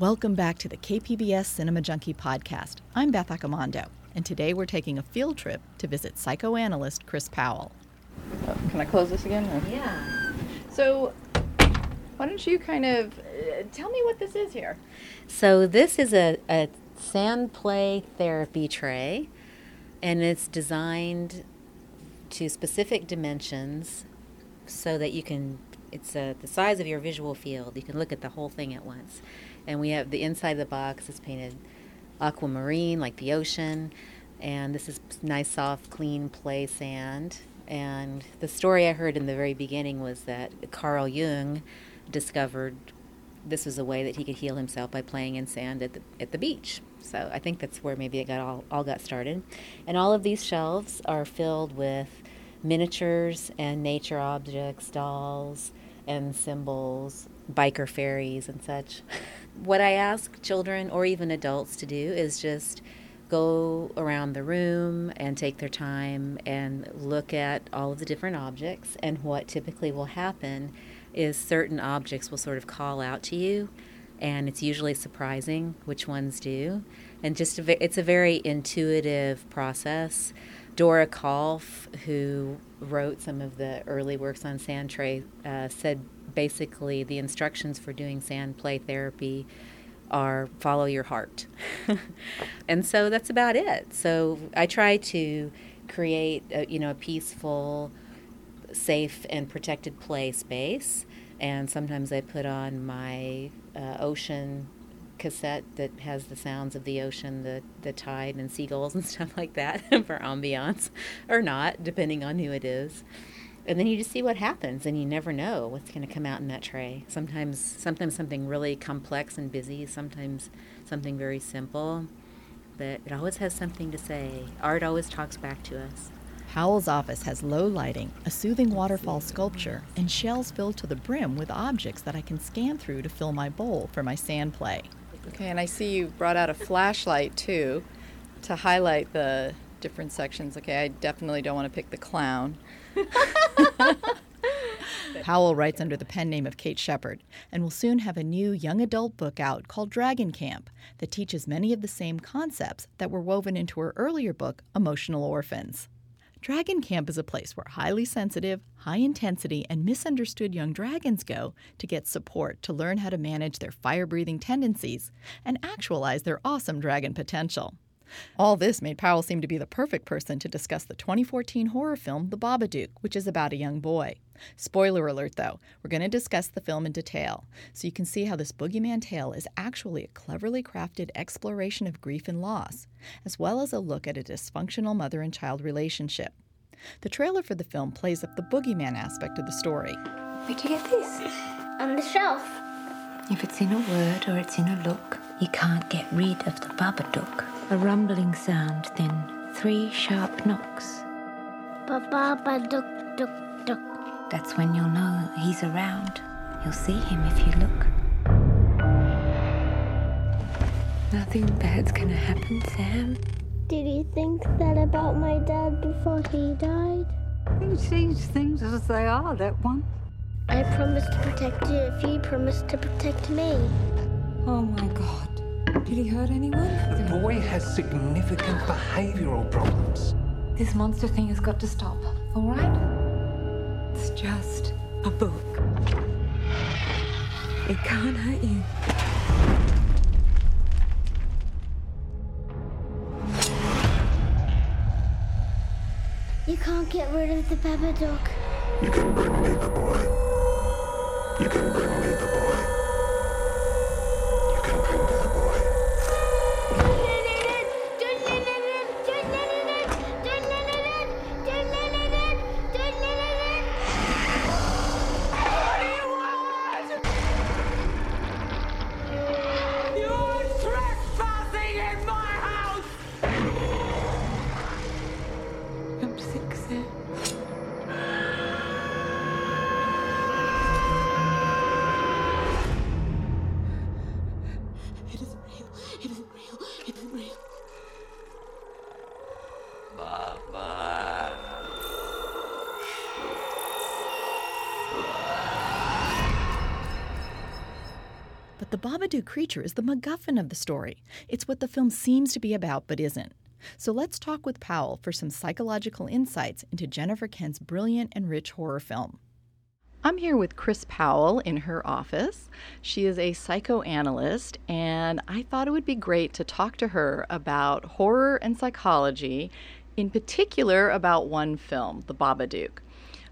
Welcome back to the KPBS Cinema Junkie podcast. I'm Beth Accomando, and today we're taking a field trip to visit psychoanalyst Chris Powell. Oh, can I close this again? Or? Yeah. So, why don't you kind of uh, tell me what this is here? So this is a, a sand play therapy tray, and it's designed to specific dimensions so that you can it's uh, the size of your visual field you can look at the whole thing at once and we have the inside of the box is painted aquamarine like the ocean. And this is nice soft clean play sand. And the story i heard in the very beginning was that carl jung discovered this was a way that he could heal himself by playing in sand at the, at the beach. So i think that's where maybe it got all, all got started. And all of these shelves are filled with miniatures and nature objects dolls and symbols biker fairies and such what I ask children or even adults to do is just go around the room and take their time and look at all of the different objects. And what typically will happen is certain objects will sort of call out to you, and it's usually surprising which ones do. And just a, it's a very intuitive process. Dora Kalff, who wrote some of the early works on sand tray, uh, said basically the instructions for doing sand play therapy are follow your heart. and so that's about it. So I try to create a, you know a peaceful, safe and protected play space. And sometimes I put on my uh, ocean cassette that has the sounds of the ocean, the, the tide and seagulls and stuff like that for ambiance, or not, depending on who it is and then you just see what happens and you never know what's going to come out in that tray sometimes sometimes something really complex and busy sometimes something very simple but it always has something to say art always talks back to us Powell's office has low lighting, a soothing waterfall sculpture, and shelves filled to the brim with objects that I can scan through to fill my bowl for my sand play. Okay, and I see you brought out a flashlight too to highlight the different sections. Okay, I definitely don't want to pick the clown. Powell writes under the pen name of Kate Shepard and will soon have a new young adult book out called Dragon Camp that teaches many of the same concepts that were woven into her earlier book, Emotional Orphans. Dragon Camp is a place where highly sensitive, high intensity, and misunderstood young dragons go to get support to learn how to manage their fire breathing tendencies and actualize their awesome dragon potential. All this made Powell seem to be the perfect person to discuss the 2014 horror film The Babadook, which is about a young boy. Spoiler alert, though, we're going to discuss the film in detail, so you can see how this boogeyman tale is actually a cleverly crafted exploration of grief and loss, as well as a look at a dysfunctional mother and child relationship. The trailer for the film plays up the boogeyman aspect of the story. Where'd you get this? On the shelf. If it's in a word or it's in a look, you can't get rid of the Babadook. A rumbling sound, then three sharp knocks. Ba-ba-ba, duk, duk, duk. That's when you'll know he's around. You'll see him if you look. Nothing bad's gonna happen, Sam. Did you think that about my dad before he died? He sees things as they are, that one. I promised to protect you if you promised to protect me. Oh my god. Did he hurt anyone? The boy has significant behavioral problems. This monster thing has got to stop, alright? It's just a book. It can't hurt you. You can't get rid of the Babadook. You can bring me the boy. You can bring me the boy. Babadook creature is the MacGuffin of the story. It's what the film seems to be about but isn't. So let's talk with Powell for some psychological insights into Jennifer Kent's brilliant and rich horror film. I'm here with Chris Powell in her office. She is a psychoanalyst, and I thought it would be great to talk to her about horror and psychology, in particular about one film, The Babadook.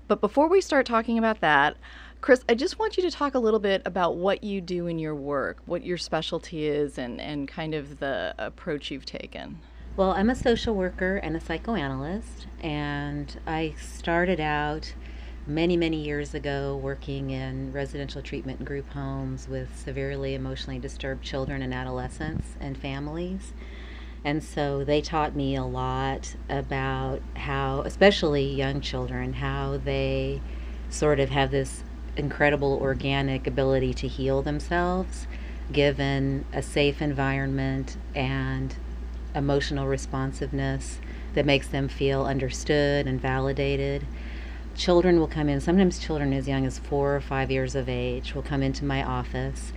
But before we start talking about that, Chris, I just want you to talk a little bit about what you do in your work, what your specialty is, and, and kind of the approach you've taken. Well, I'm a social worker and a psychoanalyst, and I started out many, many years ago working in residential treatment group homes with severely emotionally disturbed children and adolescents and families. And so they taught me a lot about how, especially young children, how they sort of have this incredible organic ability to heal themselves given a safe environment and emotional responsiveness that makes them feel understood and validated children will come in, sometimes children as young as four or five years of age will come into my office.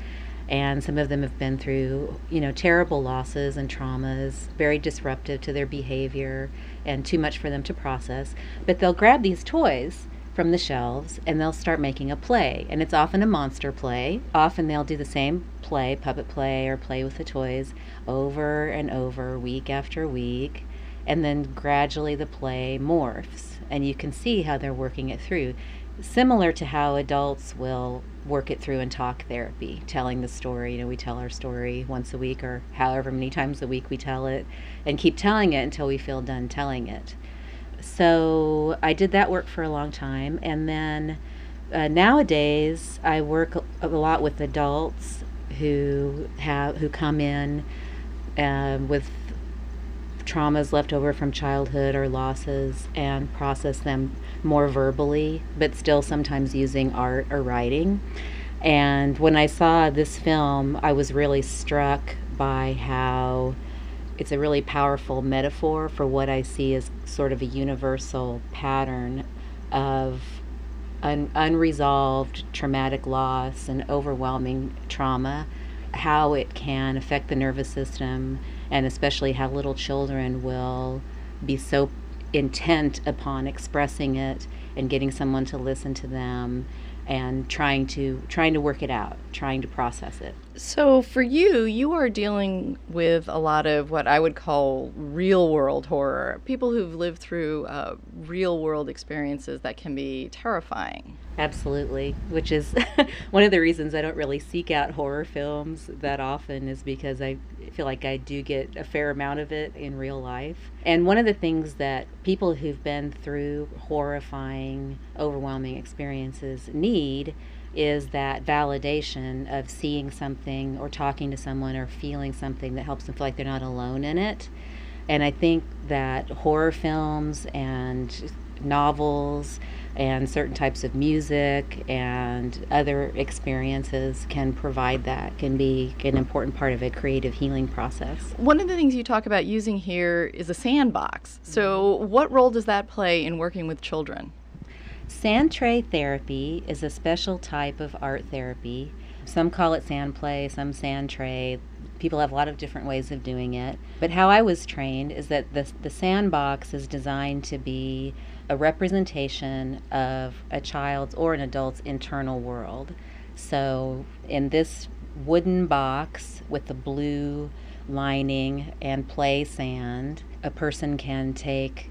And some of them have been through, you know, terrible losses and traumas, very disruptive to their behavior and too much for them to process. But they'll grab these toys from the shelves and they'll start making a play. And it's often a monster play. Often they'll do the same play, puppet play, or play with the toys over and over, week after week. And then gradually the play morphs and you can see how they're working it through. Similar to how adults will work it through in talk therapy, telling the story. You know, we tell our story once a week or however many times a week we tell it and keep telling it until we feel done telling it. So I did that work for a long time. And then uh, nowadays I work a, lot with adults who have who come in uh, with traumas left over from childhood or losses and process them more verbally, but still sometimes using art or writing. And when I saw this film, I was really struck by how it's a really powerful metaphor for what I see as sort of a universal pattern of un- unresolved traumatic loss and overwhelming trauma, how it can affect the nervous system and especially how little children will be so intent upon expressing it and getting someone to listen to them and trying to trying to work it out, trying to process it. So for you, you are dealing with a lot of what I would call real world horror. People who've lived through uh, real world experiences that can be terrifying. Absolutely, which is one of the reasons I don't really seek out horror films that often is because I feel like I do get a fair amount of it in real life. And one of the things that people who've been through horrifying, overwhelming experiences need is that validation of seeing something or talking to someone or feeling something that helps them feel like they're not alone in it. And I think that horror films and novels and certain types of music and other experiences can provide that, can be an important part of a creative healing process. One of the things you talk about using here is a sandbox. So, mm-hmm. what role does that play in working with children? Sand tray therapy is a special type of art therapy. Some call it sand play, some sand tray. People have a lot of different ways of doing it. But how I was trained is that the, the sandbox is designed to be a representation of a child's or an adult's internal world. So in this wooden box with the blue lining and play sand, a person can take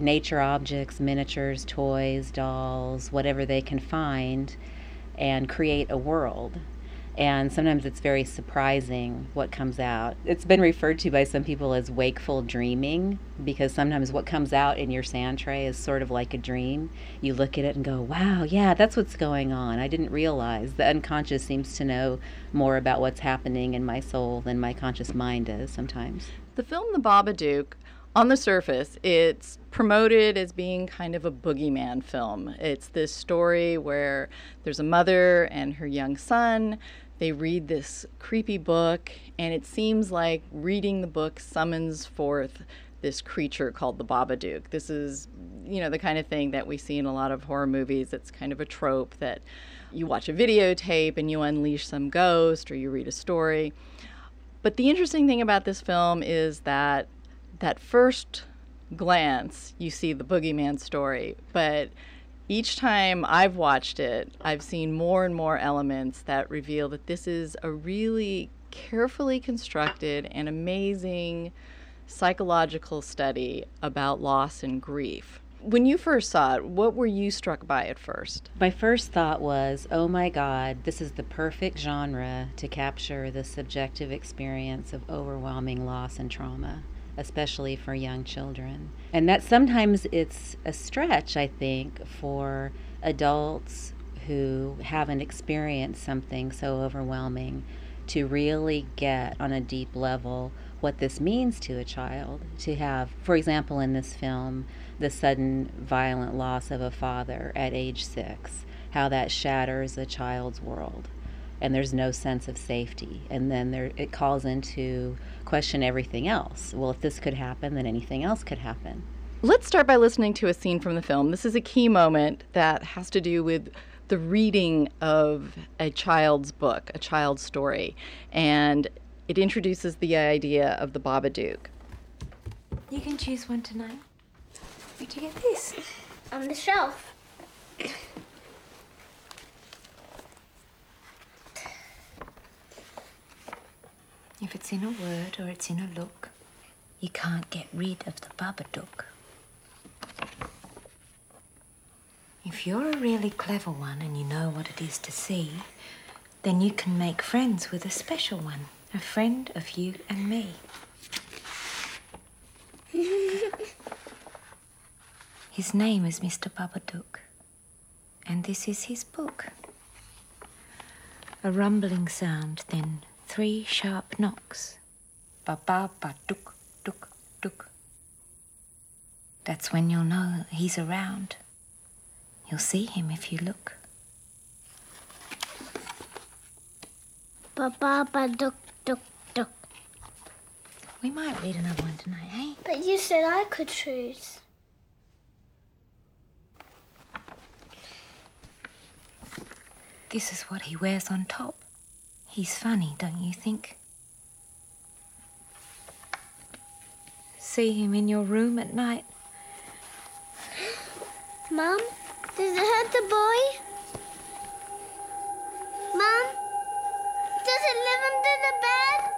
nature objects, miniatures, toys, dolls, whatever they can find, and create a world. And sometimes it's very surprising what comes out. It's been referred to by some people as wakeful dreaming because sometimes what comes out in your sand tray is sort of like a dream. You look at it and go, wow, yeah, that's what's going on. I didn't realize. The unconscious seems to know more about what's happening in my soul than my conscious mind does sometimes. The film The Babadook on the surface, it's promoted as being kind of a boogeyman film. It's this story where there's a mother and her young son. They read this creepy book, and it seems like reading the book summons forth this creature called the Babadook. This is, you know, the kind of thing that we see in a lot of horror movies. It's kind of a trope that you watch a videotape and you unleash some ghost or you read a story. But the interesting thing about this film is that that first glance, you see the boogeyman story, but each time I've watched it, I've seen more and more elements that reveal that this is a really carefully constructed and amazing psychological study about loss and grief. When you first saw it, what were you struck by at first? My first thought was, oh my God, this is the perfect genre to capture the subjective experience of overwhelming loss and trauma especially for young children. And that sometimes it's a stretch, I think, for adults who haven't experienced something so overwhelming to really get on a deep level what this means to a child. To have, for example, in this film, the sudden violent loss of a father at age six, how that shatters a child's world and there's no sense of safety. And then there, it calls into question everything else. Well, if this could happen, then anything else could happen. Let's start by listening to a scene from the film. This is a key moment that has to do with the reading of a child's book, a child's story, and it introduces the idea of the Babadook. You can choose one tonight. Where'd you get this? On the shelf. If it's in a word or it's in a look, you can't get rid of the Babadook. If you're a really clever one and you know what it is to see, then you can make friends with a special one, a friend of you and me. his name is Mr. Babadook, and this is his book. A rumbling sound, then three sharp knocks. Ba ba ba duk duk duk. That's when you'll know he's around. You'll see him if you look. Ba ba ba duk duk duk. We might read another one tonight, eh? But you said I could choose. This is what he wears on top. He's funny, don't you think? See him in your room at night. Mom, does it hurt the boy? Mom, does it live under the bed?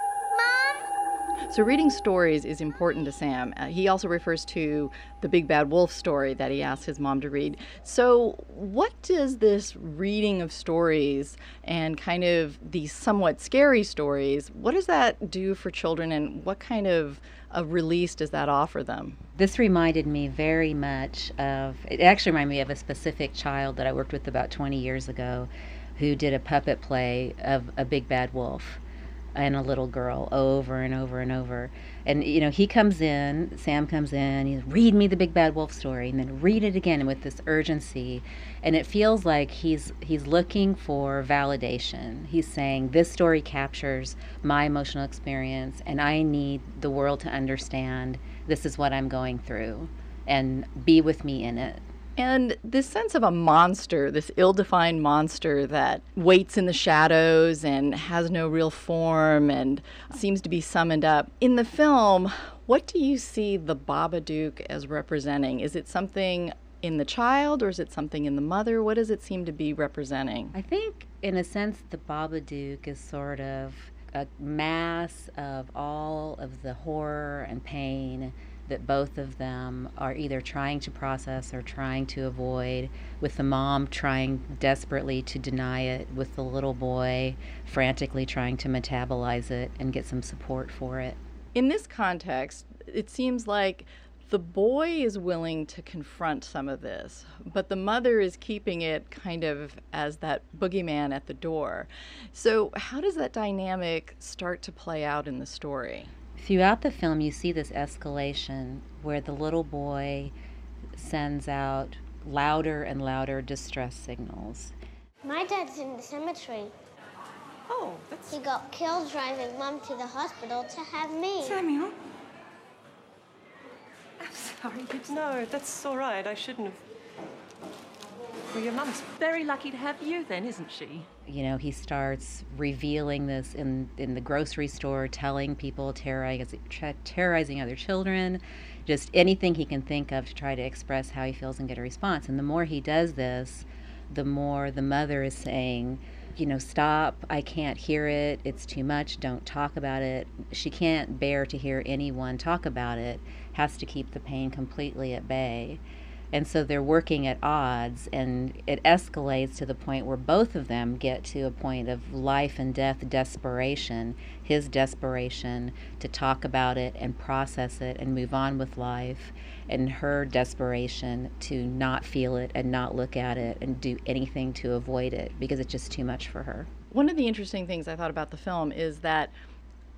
So, reading stories is important to Sam. Uh, he also refers to the Big Bad Wolf story that he asked his mom to read. So, what does this reading of stories and kind of these somewhat scary stories, what does that do for children and what kind of a release does that offer them? This reminded me very much of, it actually reminded me of a specific child that I worked with about 20 years ago who did a puppet play of a big bad wolf and a little girl over and over and over. And you know, he comes in, Sam comes in, he's read me the big bad wolf story and then read it again with this urgency. And it feels like he's he's looking for validation. He's saying this story captures my emotional experience and I need the world to understand this is what I'm going through and be with me in it. And this sense of a monster, this ill defined monster that waits in the shadows and has no real form and seems to be summoned up. In the film, what do you see the Babadook as representing? Is it something in the child or is it something in the mother? What does it seem to be representing? I think, in a sense, the Babadook is sort of a mass of all of the horror and pain that both of them are either trying to process or trying to avoid, with the mom trying desperately to deny it, with the little boy frantically trying to metabolize it and get some support for it. In this context, it seems like the boy is willing to confront some of this, but the mother is keeping it kind of as that boogeyman at the door. So, how does that dynamic start to play out in the story? Throughout the film, you see this escalation where the little boy sends out louder and louder distress signals. My dad's in the cemetery. Oh, that's. He got killed driving mom to the hospital to have me. Samuel? I'm sorry, Gibson. No, that's all right. I shouldn't have. Well, your mum's very lucky to have you, then, isn't she? You know, he starts revealing this in, in the grocery store, telling people, terrorizing, terrorizing other children, just anything he can think of to try to express how he feels and get a response. And the more he does this, the more the mother is saying, you know, stop, I can't hear it, it's too much, don't talk about it. She can't bear to hear anyone talk about it, has to keep the pain completely at bay. And so they're working at odds, and it escalates to the point where both of them get to a point of life and death desperation. His desperation to talk about it and process it and move on with life, and her desperation to not feel it and not look at it and do anything to avoid it because it's just too much for her. One of the interesting things I thought about the film is that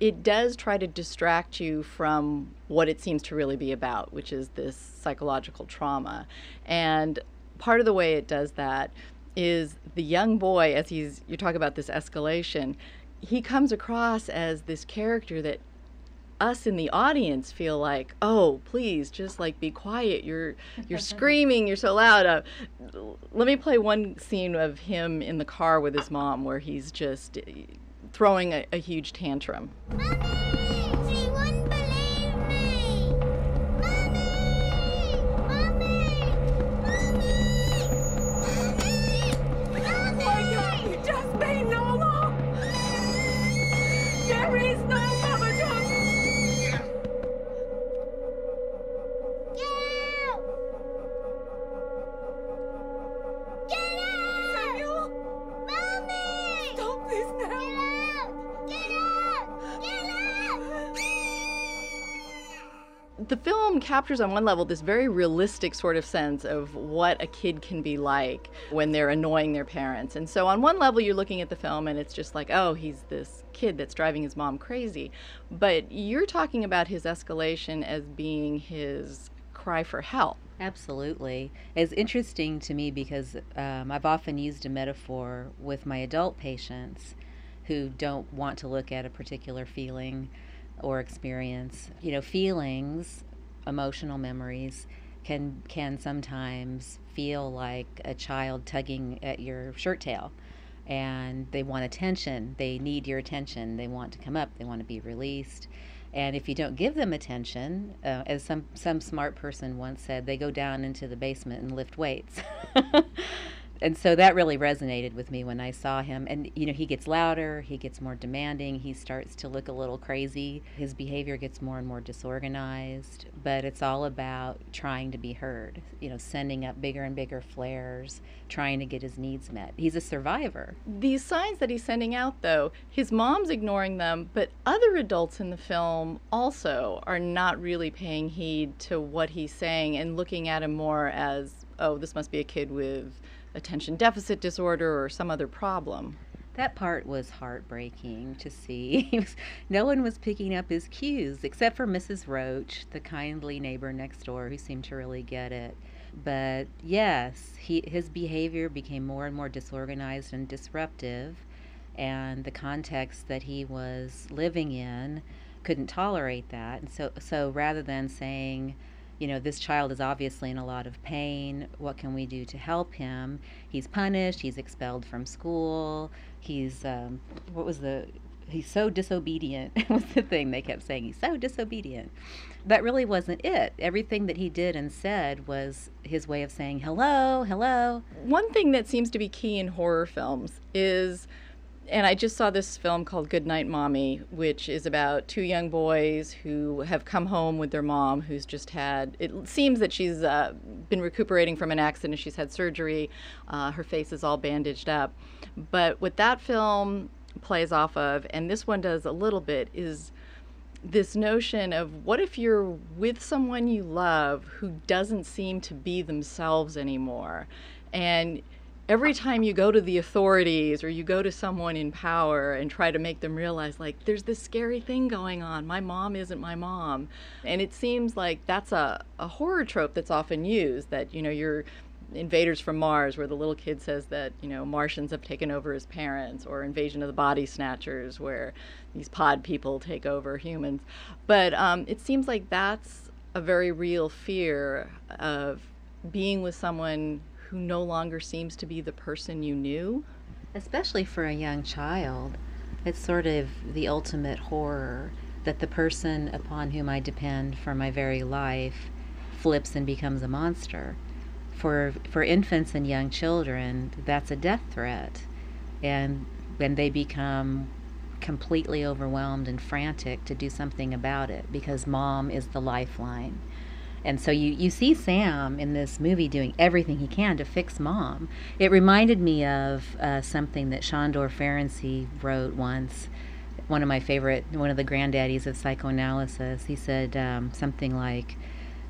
it does try to distract you from what it seems to really be about, which is this psychological trauma. And part of the way it does that is the young boy, as he's, you talk about this escalation, he comes across as this character that us in the audience feel like, oh, please, just like be quiet. You're you're screaming. You're so loud. Uh, let me play one scene of him in the car with his mom, where he's just throwing a, a huge tantrum. the captures on one level this very realistic sort of sense of what a kid can be like when they're annoying their parents. And so on one level you're looking at the film and it's just like, oh, he's this kid that's driving his mom crazy. But you're talking about his escalation as being his cry for help. Absolutely. It's interesting to me because um, I've often used a metaphor with my adult patients who don't want to look at a particular feeling or experience. You know, feelings, emotional memories can can sometimes feel like a child tugging at your shirt tail. And they want attention. They need your attention. They want to come up. They want to be released. And if you don't give them attention uh, as some some smart person once said they go down into the basement and lift weights and so that really resonated with me when I saw him. And you know, he gets louder, he gets more demanding, he starts to look a little crazy. His behavior gets more and more disorganized, but it's all about trying to be heard. You know, sending up bigger and bigger flares, trying to get his needs met. He's a survivor. These signs that he's sending out though, his mom's ignoring them, but other adults in the film also are not really paying heed to what he's saying and looking at him more as, oh, this must be a kid with attention deficit disorder or some other problem. That part was heartbreaking to see. no one was picking up his cues except for Mrs. Roach, the kindly neighbor next door who seemed to really get it. But yes, he, his behavior became more and more disorganized and disruptive, and the context that he was living in couldn't tolerate that. And so, so rather than saying, you know, this child is obviously in a lot of pain. What can we do to help him? He's punished. He's expelled from school. He's, um, what was the, he's so disobedient was the thing they kept saying. He's so disobedient. That really wasn't it. Everything that he did and said was his way of saying hello, hello. One thing that seems to be key in horror films is and I just saw this film called Good Night Mommy, which is about two young boys who have come home with their mom, who's just had. It seems that she's uh, been recuperating from an accident. She's had surgery. Uh, her face is all bandaged up. But what that film plays off of, and this one does a little bit, is this notion of what if you're with someone you love who doesn't seem to be themselves anymore, and every time you go to the authorities or you go to someone in power and try to make them realize like there's this scary thing going on. My mom isn't my mom. And it seems like that's a, a horror trope that's often used that you know you're invaders from mars where the little kid says that you know martians have taken over his parents or invasion of the body snatchers where these pod people take over humans. But um, it seems like that's a very real fear of being with someone who no longer seems to be the person you knew. Especially for a young child, it's sort of the ultimate horror that the person upon whom I depend for my very life flips and becomes a monster. For for infants and young children, that's a death threat. And when they become completely overwhelmed and frantic to do something about it because mom is the lifeline. And so you, you see Sam in this movie doing everything he can to fix mom. It reminded me of uh, something that Sandor Ferenczi wrote once, one of my favorite, one of the granddaddies of psychoanalysis. He said um, something like,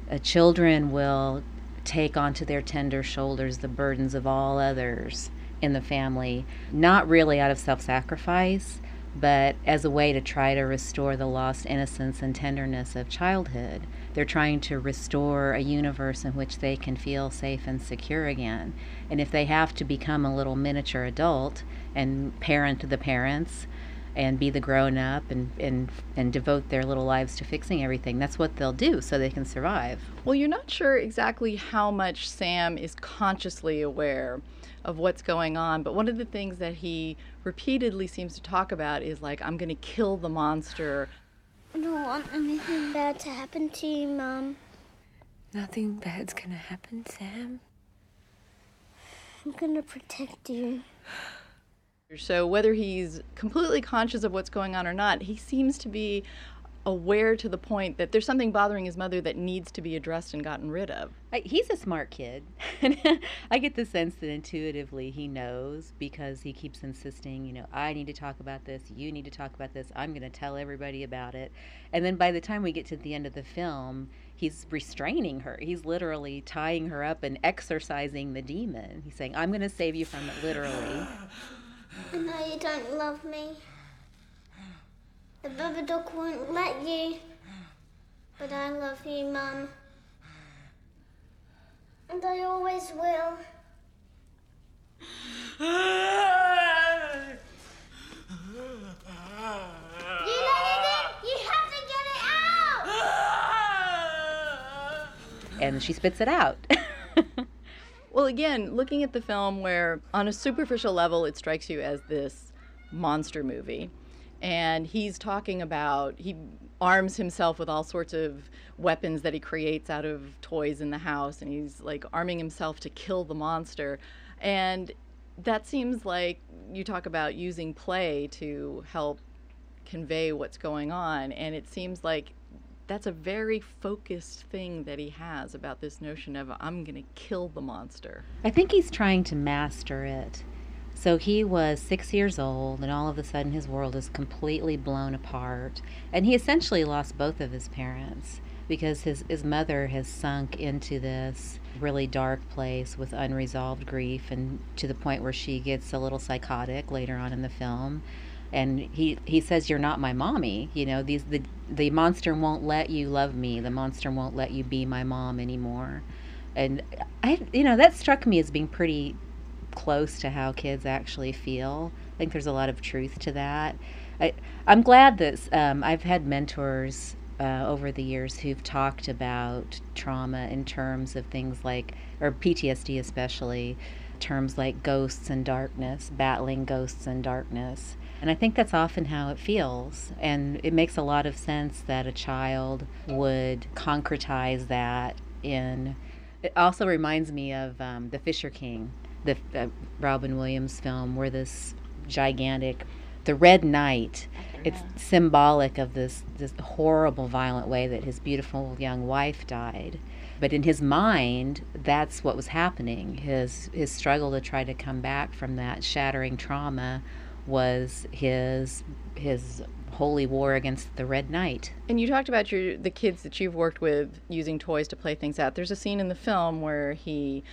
uh, Children will take onto their tender shoulders the burdens of all others in the family, not really out of self sacrifice, but as a way to try to restore the lost innocence and tenderness of childhood. They're trying to restore a universe in which they can feel safe and secure again. And if they have to become a little miniature adult and parent the parents and be the grown up and, and, and devote their little lives to fixing everything, that's what they'll do so they can survive. Well, you're not sure exactly how much Sam is consciously aware of what's going on. But one of the things that he repeatedly seems to talk about is like, I'm going to kill the monster. I don't want anything bad to happen to you, Mom. Nothing bad's gonna happen, Sam. I'm gonna protect you. So, whether he's completely conscious of what's going on or not, he seems to be aware to the point that there's something bothering his mother that needs to be addressed and gotten rid of. I, he's a smart kid. I get the sense that intuitively he knows because he keeps insisting, you know, I need to talk about this, you need to talk about this, I'm going to tell everybody about it. And then by the time we get to the end of the film, he's restraining her. He's literally tying her up and exorcising the demon. He's saying, I'm going to save you from it, literally. I know you don't love me. The Babadook won't let you. But I love you, Mum. And I always will. You let it in! You have to get it out! And she spits it out. Well, again, looking at the film where on a superficial level it strikes you as this monster movie, and he's talking about he arms himself with all sorts of weapons that he creates out of toys in the house and he's like arming himself to kill the monster and that seems like you talk about using play to help convey what's going on and it seems like that's a very focused thing that he has about this notion of I'm going to kill the monster. I think he's trying to master it. So he was six years old, and all of a sudden his world is completely blown apart. And he essentially lost both of his parents because his, his mother has sunk into this really dark place with unresolved grief, and to the point where she gets a little psychotic later on in the film. And he, he says, You're not my mommy. You know, these the, the monster won't let you love me. The monster won't let you be my mom anymore. And I, you know, that struck me as being pretty close to how kids actually feel. I think there's a lot of truth to that. I, I'm glad that um, I've had mentors uh, over the years who've talked about trauma in terms of things like, or PTSD especially, terms like ghosts and darkness, battling ghosts and darkness. And I think that's often how it feels. And it makes a lot of sense that a child would concretize that in. It also reminds me of um, The Fisher King, the uh, Robin Williams film, where this gigantic, the Red Knight, it's symbolic of this, this horrible, violent way that his beautiful young wife died. But in his mind, that's what was happening. His his struggle to try to come back from that shattering trauma was his his holy war against the Red Knight. And you talked about your the kids that you've worked with using toys to play things out. There's a scene in the film where he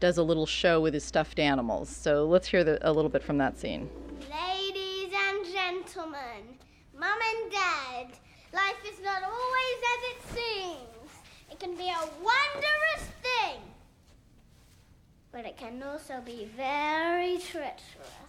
does a little show with his stuffed animals. So let's hear the, a little bit from that scene. Ladies and gentlemen, Mum and Dad, life is not always as it seems. It can be a wondrous thing, but it can also be very treacherous.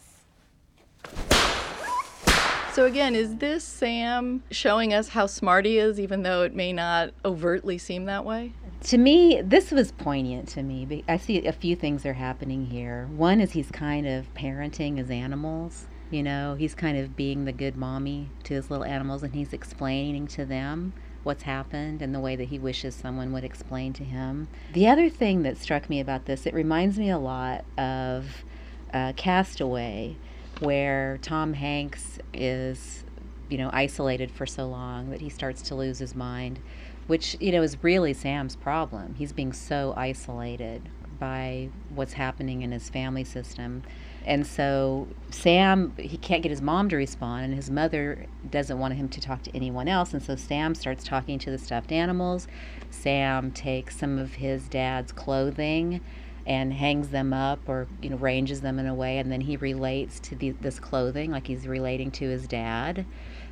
So, again, is this Sam showing us how smart he is, even though it may not overtly seem that way? To me, this was poignant to me. I see a few things are happening here. One is he's kind of parenting his animals. You know, he's kind of being the good mommy to his little animals and he's explaining to them what's happened and the way that he wishes someone would explain to him. The other thing that struck me about this, it reminds me a lot of uh, Castaway, where Tom Hanks is, you know, isolated for so long that he starts to lose his mind, which, you know, is really Sam's problem. He's being so isolated by what's happening in his family system. And so Sam, he can't get his mom to respond, and his mother doesn't want him to talk to anyone else. And so Sam starts talking to the stuffed animals. Sam takes some of his dad's clothing and hangs them up or you know arranges them in a way and then he relates to the, this clothing like he's relating to his dad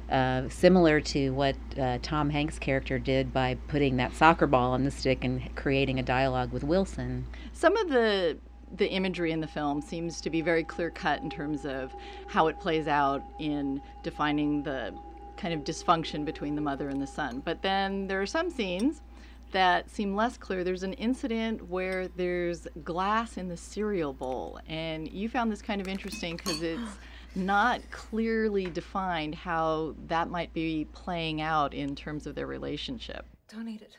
uh, similar to what uh, Tom Hanks' character did by putting that soccer ball on the stick and creating a dialogue with Wilson. Some of the the imagery in the film seems to be very clear cut in terms of how it plays out in defining the kind of dysfunction between the mother and the son. But then there are some scenes that seem less clear. There's an incident where there's glass in the cereal bowl, and you found this kind of interesting because it's not clearly defined how that might be playing out in terms of their relationship. Don't eat it.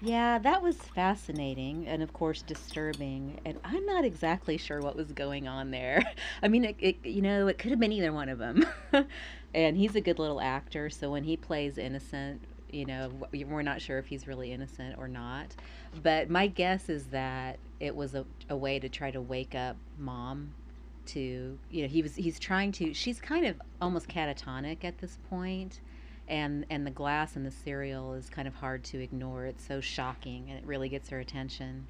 Yeah, that was fascinating and, of course, disturbing. And I'm not exactly sure what was going on there. I mean, it, it you know, it could have been either one of them. and he's a good little actor, so when he plays innocent, you know, we're not sure if he's really innocent or not. But my guess is that it was a, a way to try to wake up mom to, you know, he was he's trying to. She's kind of almost catatonic at this point and and the glass and the cereal is kind of hard to ignore. It's so shocking, and it really gets her attention.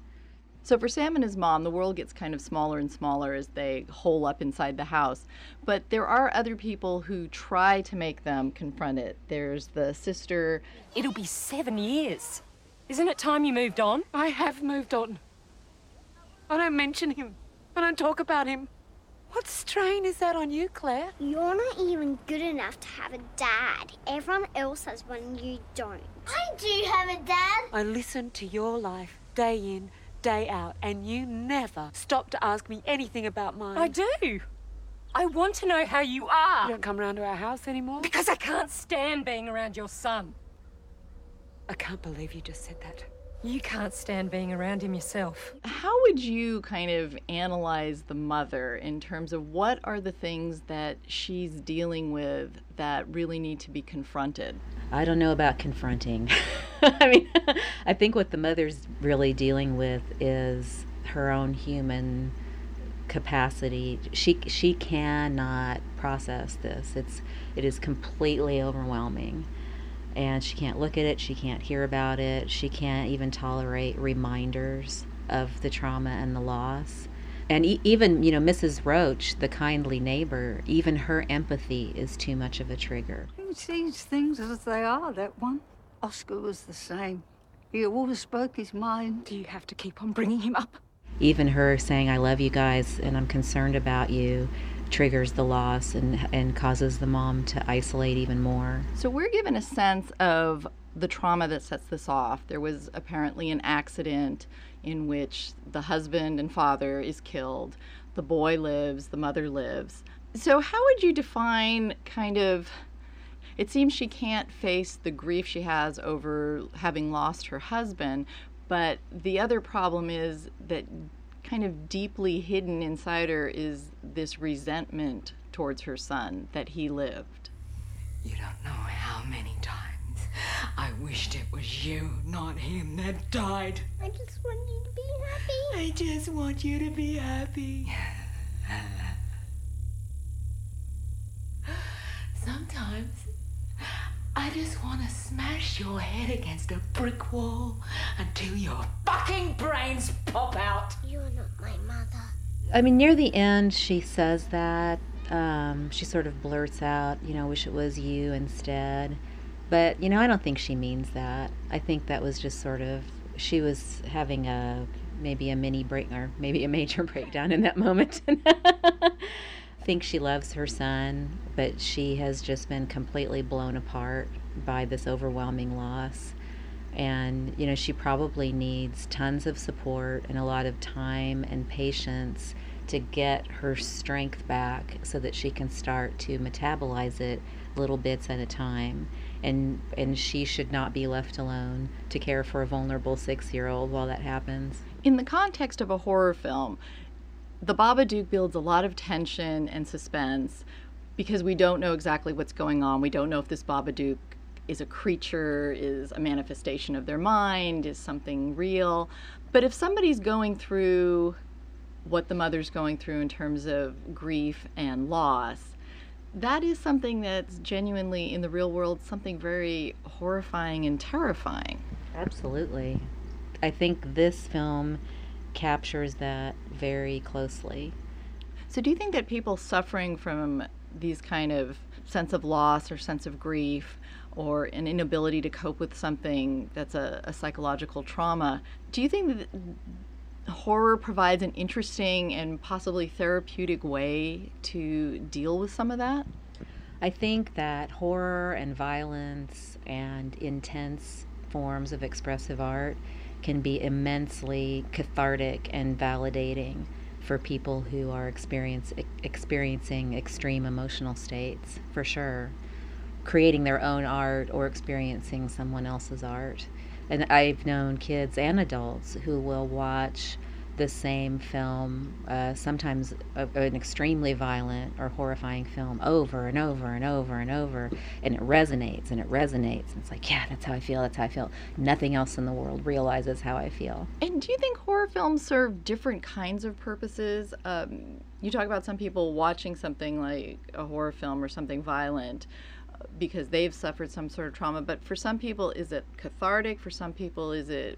So for Sam and his mom, the world gets kind of smaller and smaller as they hole up inside the house. But there are other people who try to make them confront it. There's the sister. It'll be seven years. Isn't it time you moved on? I have moved on. I don't mention him. I don't talk about him. What strain is that on you, Claire? You're not even good enough to have a dad. Everyone else has one, you don't. I do have a dad. I listen to your life day in, day out, and you never stop to ask me anything about mine. I do. I want to know how you are. You don't come round to our house anymore? Because I can't stand being around your son. I can't believe you just said that. You can't stand being around him yourself. How would you kind of analyze the mother in terms of what are the things that she's dealing with that really need to be confronted? I don't know about confronting. I mean, I think what the mother's really dealing with is her own human capacity. She she cannot process this. It's it is completely overwhelming and she can't look at it, she can't hear about it, she can't even tolerate reminders of the trauma and the loss. And e- even, you know, Mrs. Roach, the kindly neighbor, even her empathy is too much of a trigger. He sees things as they are, that one. Oscar was the same. He always spoke his mind. Do you have to keep on bringing him up? Even her saying, I love you guys and I'm concerned about you, triggers the loss and, and causes the mom to isolate even more. So we're given a sense of the trauma that sets this off. There was apparently an accident in which the husband and father is killed, the boy lives, the mother lives. So, how would you define kind of? It seems she can't face the grief she has over having lost her husband, but the other problem is that kind of deeply hidden inside her is this resentment towards her son that he lived. You don't know how many times I wished it was you, not him, that died. I just want you to be happy. I just want you to be happy. Sometimes I just want to smash your head against a brick wall until your fucking brains pop out. You're not my mother. I mean, near the end, she says that. Um, she sort of blurts out, you know, wish it was you instead. But, you know, I don't think she means that. I think that was just sort of, she was having a maybe a mini break or maybe a major breakdown in that moment. think she loves her son, but she has just been completely blown apart by this overwhelming loss. And, you know, she probably needs tons of support and a lot of time and patience to get her strength back so that she can start to metabolize it little bits at a time. And, and she should not be left alone to care for a vulnerable six year old while that happens. In the context of a horror film, the Babadook builds a lot of tension and suspense because we don't know exactly what's going on. We don't know if this Babadook is a creature, is a manifestation of their mind, is something real. But if somebody's going through what the mother's going through in terms of grief and loss, that is something that's genuinely in the real world something very horrifying and terrifying. Absolutely. I think this film captures that very closely. So, do you think that people suffering from these kind of sense of loss or sense of grief or an inability to cope with something that's a, a psychological trauma, do you think that horror provides an interesting and possibly therapeutic way to deal with some of that? I think that horror and violence and intense forms of expressive art can be immensely cathartic and validating for people who are experience, experiencing extreme emotional states, for sure. Creating their own art or experiencing someone else's art. And I've known kids and adults who will watch the same film, uh, sometimes a, an extremely violent or horrifying film, over and over and over and over, and it resonates and it resonates. And it's like, yeah, that's how I feel. That's how I feel. Nothing else in the world realizes how I feel. And do you think horror films serve different kinds of purposes? Um, you talk about some people watching something like a horror film or something violent uh, because they've suffered some sort of trauma. But for some people, is it cathartic? For some people, is it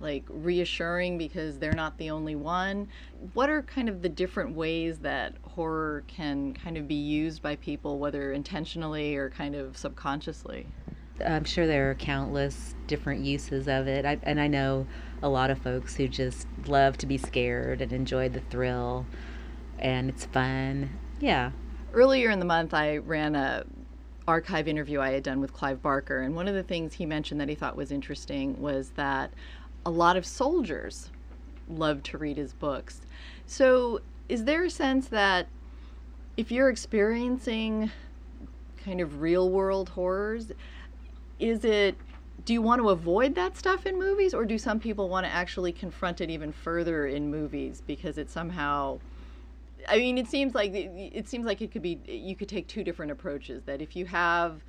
like reassuring because they're not the only one. What are kind of the different ways that horror can kind of be used by people, whether intentionally or kind of subconsciously? I'm sure there are countless different uses of it. I, and I know a lot of folks who just love to be scared and enjoy the thrill, and it's fun. Yeah. Earlier in the month, I ran a archive interview I had done with Clive Barker, and one of the things he mentioned that he thought was interesting was that a lot of soldiers love to read his books. So, is there a sense that if you're experiencing kind of real world horrors, is it do you want to avoid that stuff in movies or do some people want to actually confront it even further in movies because it somehow I mean it seems like it seems like it could be you could take two different approaches that if you have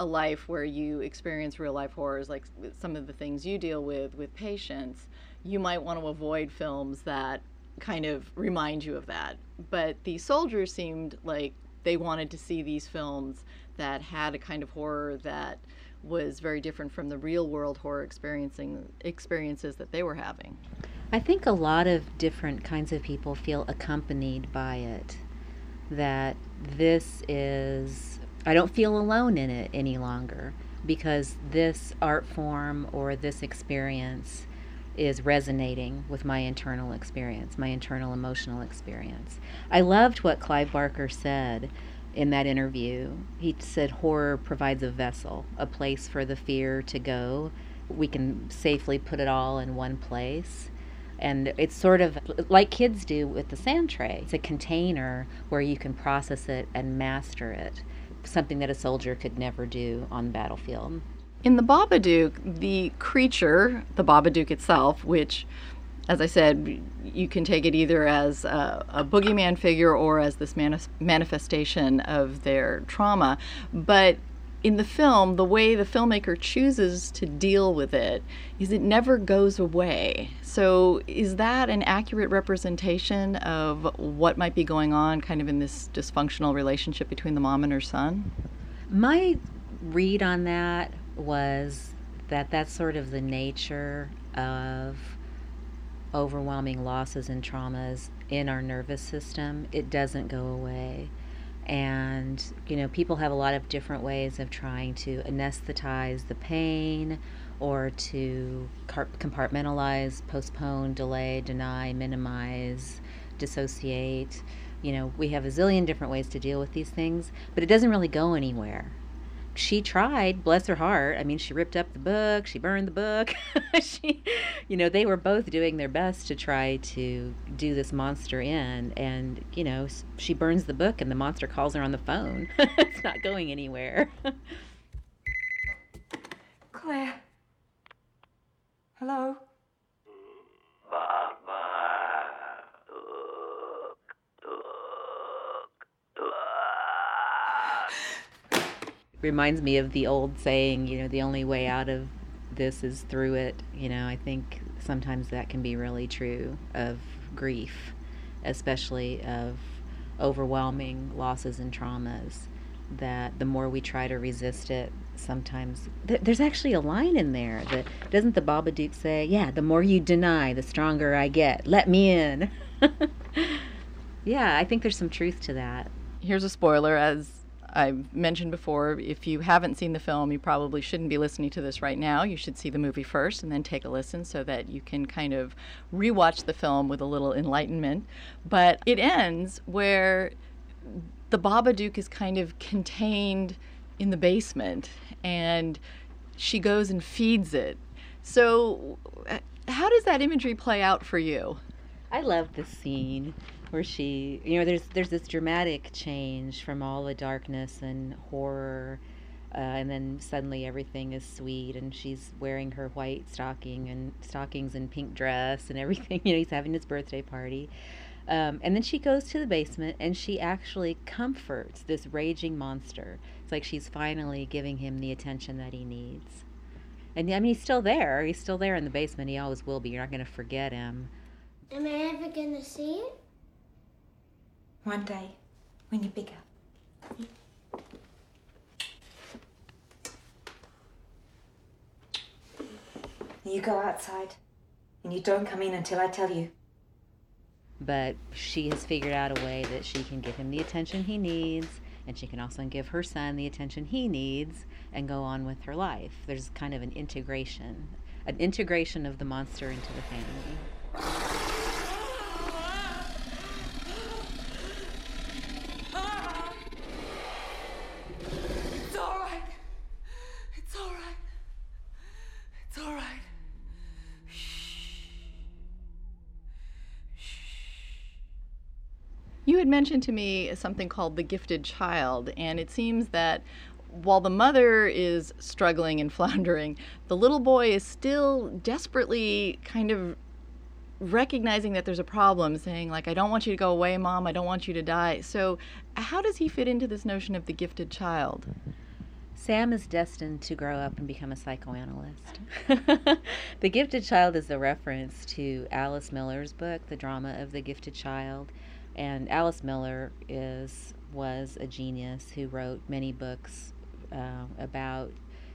a life where you experience real life horrors, like some of the things you deal with with patients, you might want to avoid films that kind of remind you of that. But the soldiers seemed like they wanted to see these films that had a kind of horror that was very different from the real world horror experiencing experiences that they were having. I think a lot of different kinds of people feel accompanied by it. That this is I don't feel alone in it any longer because this art form or this experience is resonating with my internal experience, my internal emotional experience. I loved what Clive Barker said in that interview. He said horror provides a vessel, a place for the fear to go. We can safely put it all in one place. And it's sort of like kids do with the sand tray. It's a container where you can process it and master it something that a soldier could never do on the battlefield. In the Babadook, the creature, the Babadook itself, which, as I said, you can take it either as a, a boogeyman figure or as this manifestation of their trauma, but in the film, the way the filmmaker chooses to deal with it is it never goes away. So, is that an accurate representation of what might be going on kind of in this dysfunctional relationship between the mom and her son? My read on that was that that's sort of the nature of overwhelming losses and traumas in our nervous system. It doesn't go away and you know people have a lot of different ways of trying to anesthetize the pain or to compartmentalize postpone delay deny minimize dissociate You know, we have a zillion different ways to deal with these things, but it doesn't really go anywhere. She tried, bless her heart. I mean, she ripped up the book, she burned the book. she, you know, they were both doing their best to try to do this monster in. And, you know, she burns the book and the monster calls her on the phone. it's not going anywhere. Claire. Hello? Reminds me of the old saying, you know, the only way out of this is through it. You know, I think sometimes that can be really true of grief, especially of overwhelming losses and traumas. That the more we try to resist it, sometimes th- there's actually a line in there that doesn't the Babadook say, "Yeah, the more you deny, the stronger I get. Let me in." yeah, I think there's some truth to that. Here's a spoiler as I've mentioned before, if you haven't seen the film, you probably shouldn't be listening to this right now. You should see the movie first and then take a listen so that you can kind of rewatch the film with a little enlightenment. But it ends where the Babadook is kind of contained in the basement and she goes and feeds it. So, uh, how does that imagery play out for you? I love the scene where she you know there's there's this dramatic change from all the darkness and horror uh, and then suddenly everything is sweet and she's wearing her white stocking and stockings and pink dress and everything you know he's having his birthday party. Um, and then she goes to the basement and she actually comforts this raging monster. It's like she's finally giving him the attention that he needs. And I mean he's still there. He's still there in the basement. He always will be. You're not going to forget him. Am I ever going to see it one day, when you're bigger. You go outside, and you don't come in until I tell you. But she has figured out a way that she can give him the attention he needs, and she can also give her son the attention he needs, and go on with her life. There's kind of an integration, an integration of the monster into the family. Had mentioned to me something called the gifted child, and it seems that while the mother is struggling and floundering, the little boy is still desperately kind of recognizing that there's a problem, saying, like, I don't want you to go away, mom, I don't want you to die. So, how does he fit into this notion of the gifted child? Sam is destined to grow up and become a psychoanalyst. the Gifted Child is a reference to Alice Miller's book, The Drama of the Gifted Child. And Alice Miller is was a genius who wrote many books uh, about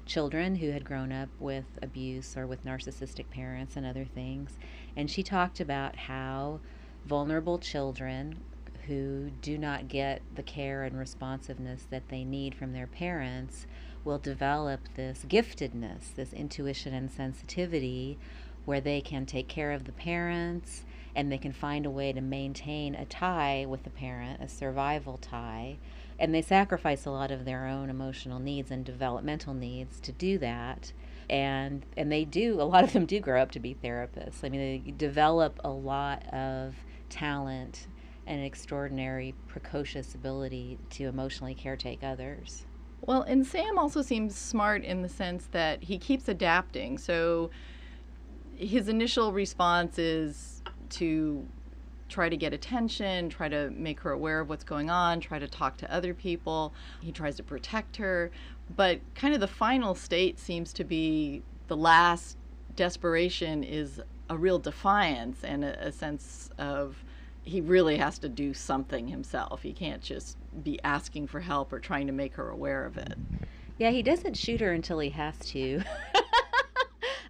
children who had grown up with abuse or with narcissistic parents and other things. And she talked about how vulnerable children who do not get the care and responsiveness that they need from their parents will develop this giftedness, this intuition and sensitivity where they can take care of the parents and they can find a way to maintain a tie with the parent, a survival tie. And they sacrifice a lot of their own emotional needs and developmental needs to do that. And and they do a lot of them do grow up to be therapists. I mean, they develop a lot of talent and extraordinary precocious ability to emotionally caretake others. Well, and Sam also seems smart in the sense that he keeps adapting. So his initial response is to try to get attention, try to make her aware of what's going on, try to talk to other people. He tries to protect her. But kind of the final state seems to be the last desperation is a real defiance and a, a sense of he really has to do something himself. He can't just be asking for help or trying to make her aware of it. Yeah, he doesn't shoot her until he has to.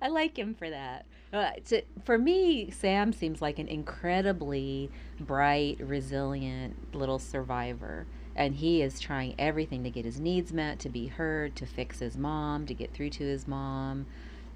I like him for that. Uh, to, for me, Sam seems like an incredibly bright, resilient little survivor. And he is trying everything to get his needs met, to be heard, to fix his mom, to get through to his mom,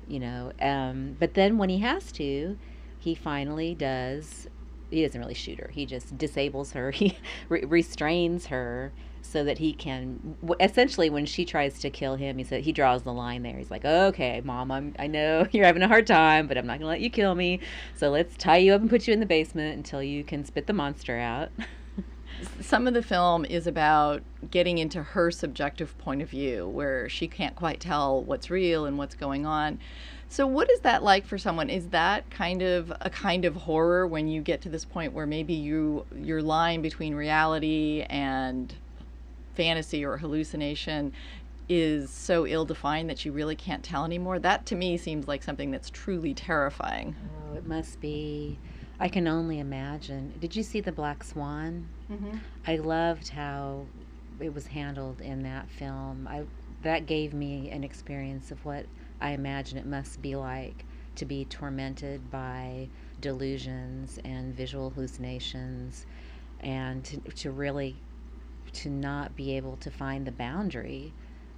you know. Um, but then when he has to, he finally does he doesn't really shoot her. He just disables her. He re- restrains her so that he can essentially when she tries to kill him he said he draws the line there. He's like okay mom I'm, i know you're having a hard time but i'm not going to let you kill me. So let's tie you up and put you in the basement until you can spit the monster out. Some of the film is about getting into her subjective point of view where she can't quite tell what's real and what's going on. So what is that like for someone? Is that kind of a kind of horror when you get to this point where maybe you your line between reality and fantasy or hallucination is so ill defined that you really can't tell anymore that to me seems like something that's truly terrifying oh it must be I can only imagine. Did you see the Black Swan? Mm-hmm. I loved how it was handled in that film. I that gave me an experience of what I imagine it must be like to be tormented by delusions and visual hallucinations, and to, to really to not be able to find the boundary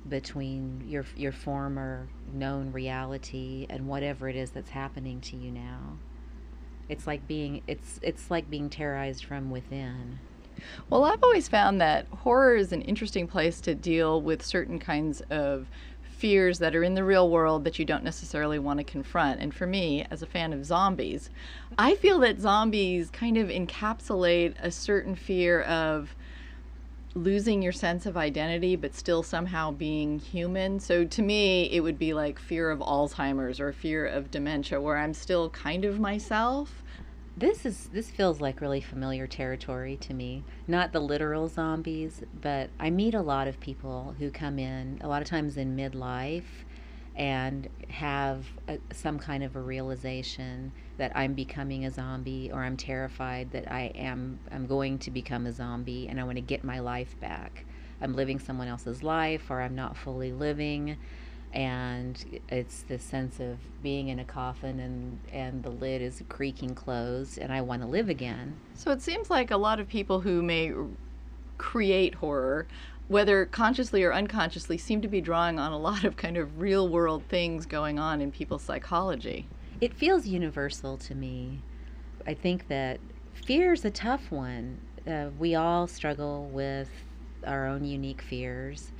between your your former known reality and whatever it is that's happening to you now. It's like being it's it's like being terrorized from within. Well, I've always found that horror is an interesting place to deal with certain kinds of fears that are in the real world that you don't necessarily want to confront. And for me, as a fan of zombies, I feel that zombies kind of encapsulate a certain fear of losing your sense of identity but still somehow being human. So to me, it would be like fear of Alzheimer's or fear of dementia where I'm still kind of myself this is this feels like really familiar territory to me. Not the literal zombies, but I meet a lot of people who come in a lot of times in midlife and have a, some kind of a realization that I'm becoming a zombie or I'm terrified that I am I'm going to become a zombie and I want to get my life back. I'm living someone else's life or I'm not fully living and it's this sense of being in a coffin and and the lid is creaking closed and I want to live again. So it seems like a lot of people who may create horror whether consciously or unconsciously seem to be drawing on a lot of kind of real world things going on in people's psychology. It feels universal to me. I think that fear is a tough one. Uh, we all struggle with our own unique fears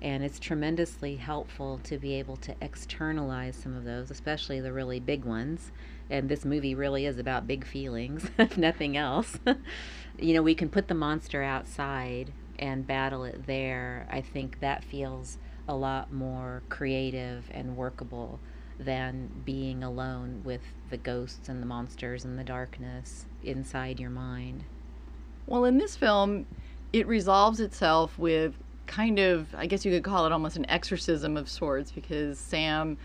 and it's tremendously helpful to be able to externalize some of those, especially the really big ones. And this movie really is about big feelings, if nothing else. you know, we can put the monster outside and battle it there. I think that feels a lot more creative and workable than being alone with the ghosts and the monsters and the darkness inside your mind. Well, in this film, it resolves itself with kind of, I guess you could call it almost an exorcism of sorts because Sam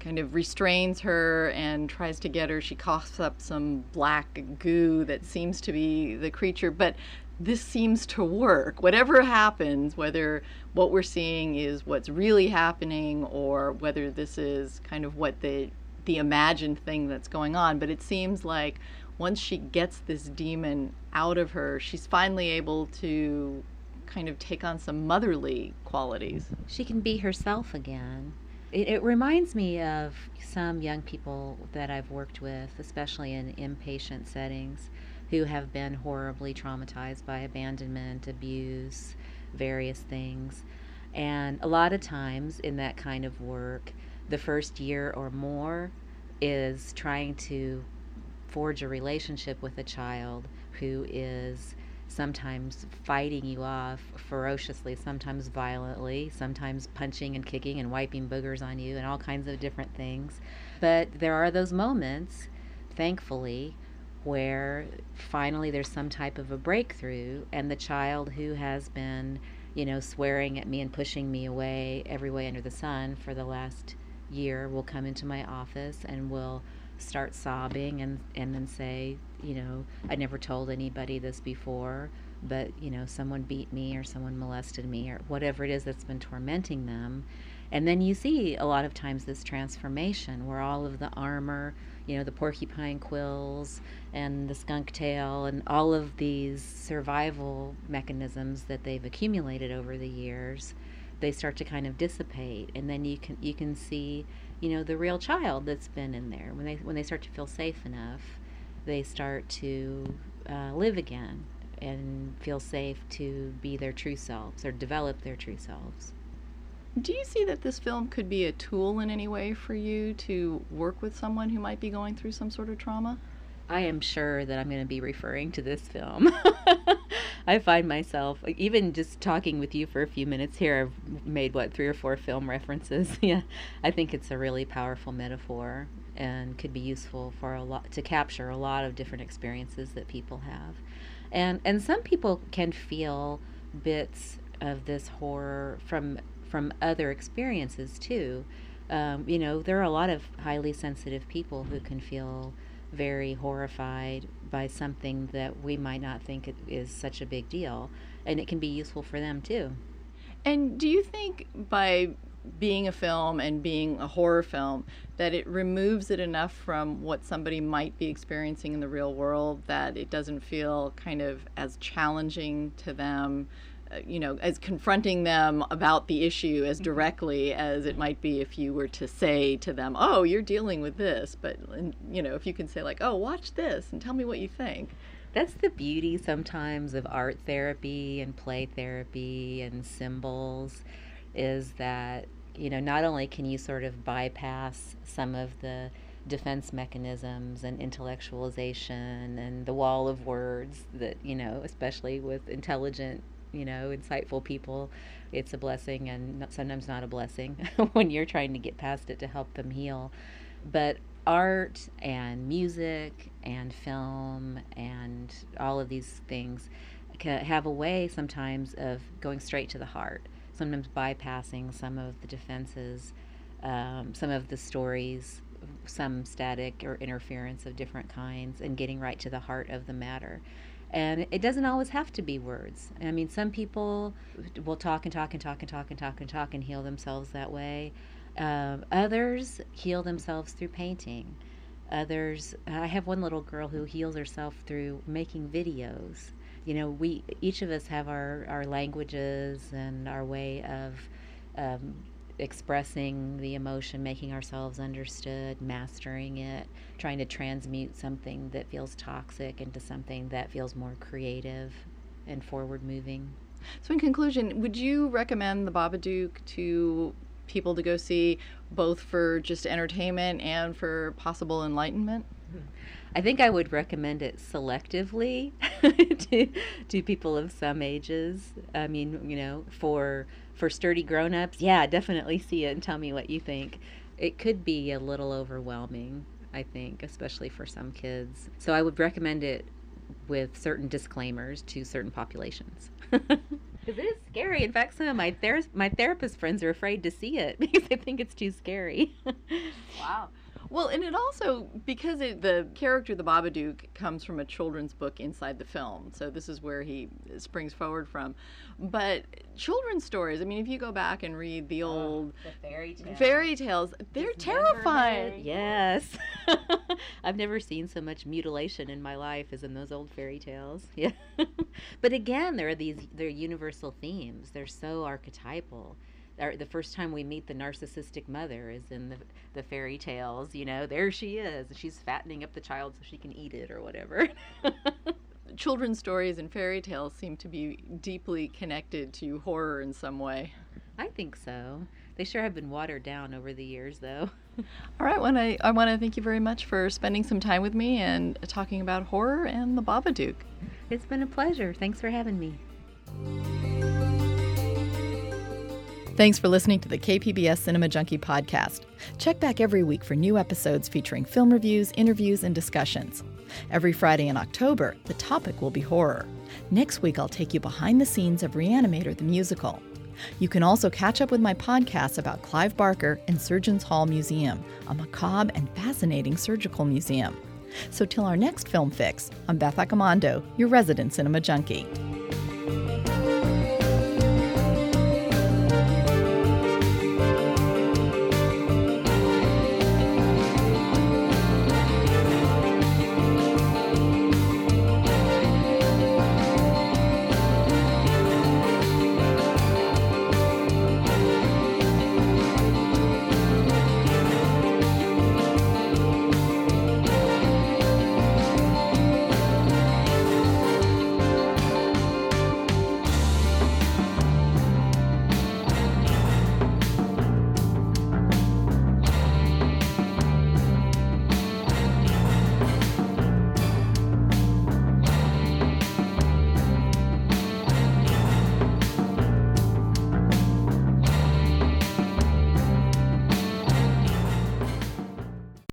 kind of restrains her and tries to get her. She coughs up some black goo that seems to be the creature, but this seems to work. Whatever happens, whether what we're seeing is what's really happening or whether this is kind of what the the imagined thing that's going on, but it seems like once she gets this demon out of her, she's finally able to kind of take on some motherly qualities. She can be herself again. It, it, reminds me of some young people that I've worked with, especially in inpatient settings, who have been horribly traumatized by abandonment, abuse, various things. And a lot of times in that kind of work, the first year or more is trying to forge a relationship with a child who is sometimes fighting you off ferociously, sometimes violently, sometimes punching and kicking and wiping boogers on you and all kinds of different things. But there are those moments, thankfully, where finally there's some type of a breakthrough and the child who has been, you know, swearing at me and pushing me away every way under the sun for the last year will come into my office and will start sobbing and and then say, you know, I never told anybody this before, but you know, someone beat me or someone molested me or whatever it is that's been tormenting them. And then you see a lot of times this transformation where all of the armor, you know, the porcupine quills and the skunk tail and all of these survival mechanisms that they've accumulated over the years, they start to kind of dissipate and then you can you can see you know the real child that's been in there when they when they start to feel safe enough they start to uh, live again and feel safe to be their true selves or develop their true selves. Do you see that this film could be a tool in any way for you to work with someone who might be going through some sort of trauma? I am sure that I'm going to be referring to this film. I find myself, even just talking with you for a few minutes here, I've made what, three or four film references. yeah, I think it's a really powerful metaphor and could be useful for a lot to capture a lot of different experiences that people have. And, and some people can feel bits of this horror from from other experiences too. Um, you know, there are a lot of highly sensitive people who can feel very horrified by something that we might not think is such a big deal, and it can be useful for them too. And do you think by being a film and being a horror film that it removes it enough from what somebody might be experiencing in the real world that it doesn't feel kind of as challenging to them you know, as confronting them about the issue as mm-hmm. directly as it might be if you were to say to them, "Oh, you're dealing with this," but you know, if you can say like, "Oh, watch this and tell me what you think." That's the beauty sometimes of art therapy and play therapy and symbols is that, you know, not only can you sort of bypass some of the defense mechanisms and intellectualization and the wall of words that, you know, especially with intelligent you know, insightful people, it's a blessing and sometimes not a blessing when you're trying to get past it to help them heal. But art and music and film and all of these things can have a way sometimes of going straight to the heart, sometimes bypassing some of the defenses, um, some of the stories, some static or interference of different kinds, and getting right to the heart of the matter. And it doesn't always have to be words. I mean, some people will talk and talk and talk and talk and talk and talk and heal themselves that way. Uh, others heal themselves through painting. Others, I have one little girl who heals herself through making videos. You know, we each of us have our, our languages and our way of um, expressing the emotion, making ourselves understood, mastering it, trying to transmute something that feels toxic into something that feels more creative and forward moving. So, in conclusion, would you recommend the Babadook to people to go see both for just entertainment and for possible enlightenment? I think I would recommend it selectively to, to people of some ages. I mean, you know, for for sturdy grown-ups, yeah, definitely see it and tell me what you think. It could be a little overwhelming, I think, especially for some kids. So I would recommend it with certain disclaimers to certain populations. Because it is scary. In fact, some of my ther- my therapist friends are afraid to see it because they think it's too scary. wow. Well, and it also because it, the character the Babadook comes from a children's book inside the film, so this is where he springs forward from. But children's stories, I mean, if you go back and read the oh, old oh, the fairy tales, fairy tales, they're it's terrifying. Yes, I've never seen so much mutilation in my life as in those old fairy tales. Yeah, but again, there are these they're universal themes. They're so archetypal the first time we meet the narcissistic mother is in the, the fairy tales. You know, there she is. She's fattening up the child so she can eat it or whatever. Children's stories and fairy tales seem to be deeply connected to horror in some way. I think so. They sure have been watered down over the years, though. All right, well, I, I want to thank you very much for spending some time with me and talking about horror and the Babadook. It's been a pleasure. Thanks for having me. Thanks for listening to the KPBS Cinema Junkie podcast. Check back every week for new episodes featuring film reviews, interviews, and discussions. Every Friday in October, the topic will be horror. Next week, I'll take you behind the scenes of Reanimator the musical. You can also catch up with my podcasts about Clive Barker and Surgeons Hall Museum, a macabre and fascinating surgical museum. So till our next film fix, I'm Beth Accomando, your resident cinema junkie.